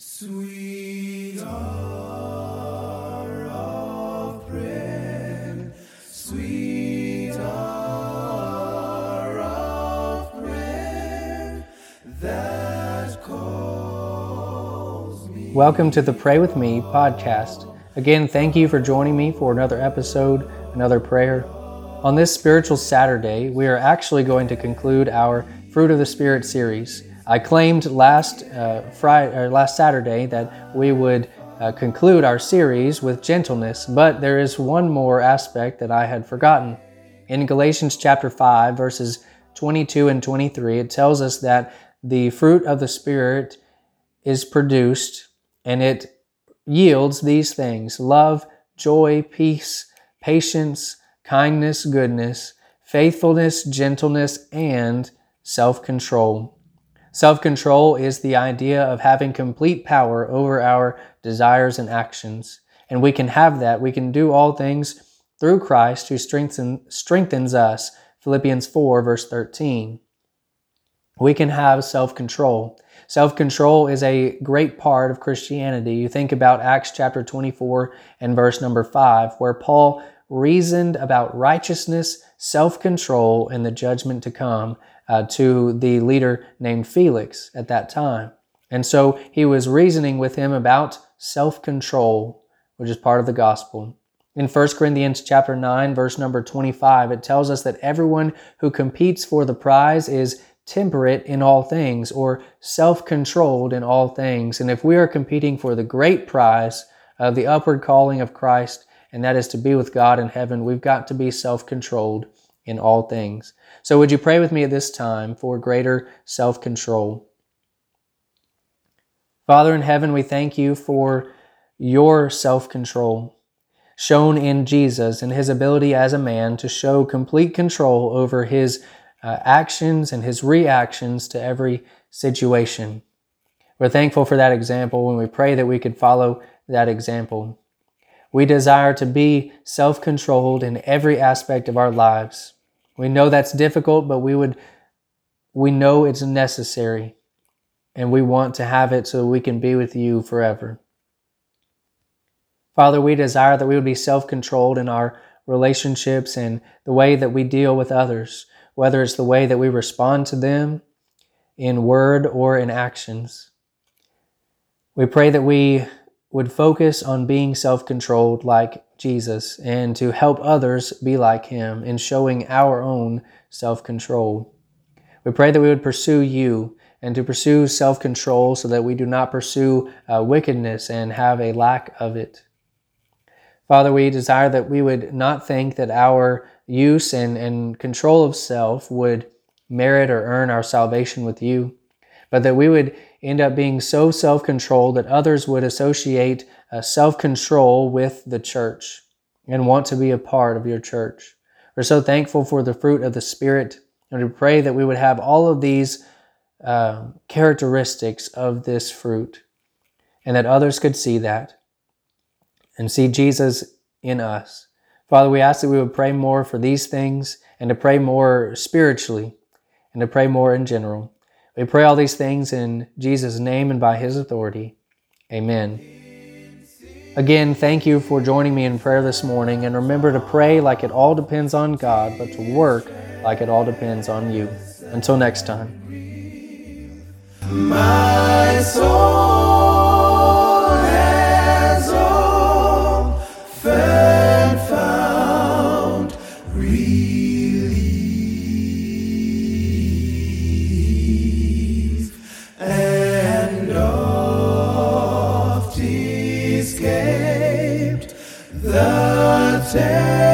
Sweet hour of prayer, sweet hour of prayer that calls me. Welcome to the Pray With Me podcast. Again, thank you for joining me for another episode, another prayer. On this spiritual Saturday, we are actually going to conclude our Fruit of the Spirit series. I claimed last uh, Friday or last Saturday that we would uh, conclude our series with gentleness, but there is one more aspect that I had forgotten. In Galatians chapter 5 verses 22 and 23, it tells us that the fruit of the Spirit is produced and it yields these things love, joy, peace, patience, kindness, goodness, faithfulness, gentleness, and self control. Self control is the idea of having complete power over our desires and actions. And we can have that. We can do all things through Christ who strengthen, strengthens us. Philippians 4, verse 13. We can have self control. Self control is a great part of Christianity. You think about Acts chapter 24 and verse number 5, where Paul reasoned about righteousness, self control, and the judgment to come uh, to the leader named Felix at that time. And so he was reasoning with him about self control, which is part of the gospel. In 1 Corinthians chapter 9 verse number 25 it tells us that everyone who competes for the prize is temperate in all things or self-controlled in all things and if we are competing for the great prize of the upward calling of Christ and that is to be with God in heaven we've got to be self-controlled in all things. So, would you pray with me at this time for greater self control? Father in heaven, we thank you for your self control shown in Jesus and his ability as a man to show complete control over his uh, actions and his reactions to every situation. We're thankful for that example and we pray that we could follow that example. We desire to be self controlled in every aspect of our lives. We know that's difficult, but we would we know it's necessary and we want to have it so we can be with you forever. Father, we desire that we would be self-controlled in our relationships and the way that we deal with others, whether it's the way that we respond to them in word or in actions. We pray that we would focus on being self controlled like Jesus and to help others be like him in showing our own self control. We pray that we would pursue you and to pursue self control so that we do not pursue uh, wickedness and have a lack of it. Father, we desire that we would not think that our use and, and control of self would merit or earn our salvation with you, but that we would end up being so self controlled that others would associate uh, self control with the church and want to be a part of your church. We're so thankful for the fruit of the Spirit, and we pray that we would have all of these uh, characteristics of this fruit and that others could see that and see Jesus in us. Father, we ask that we would pray more for these things and to pray more spiritually and to pray more in general. We pray all these things in Jesus' name and by his authority. Amen. Again, thank you for joining me in prayer this morning, and remember to pray like it all depends on God, but to work like it all depends on you. Until next time. The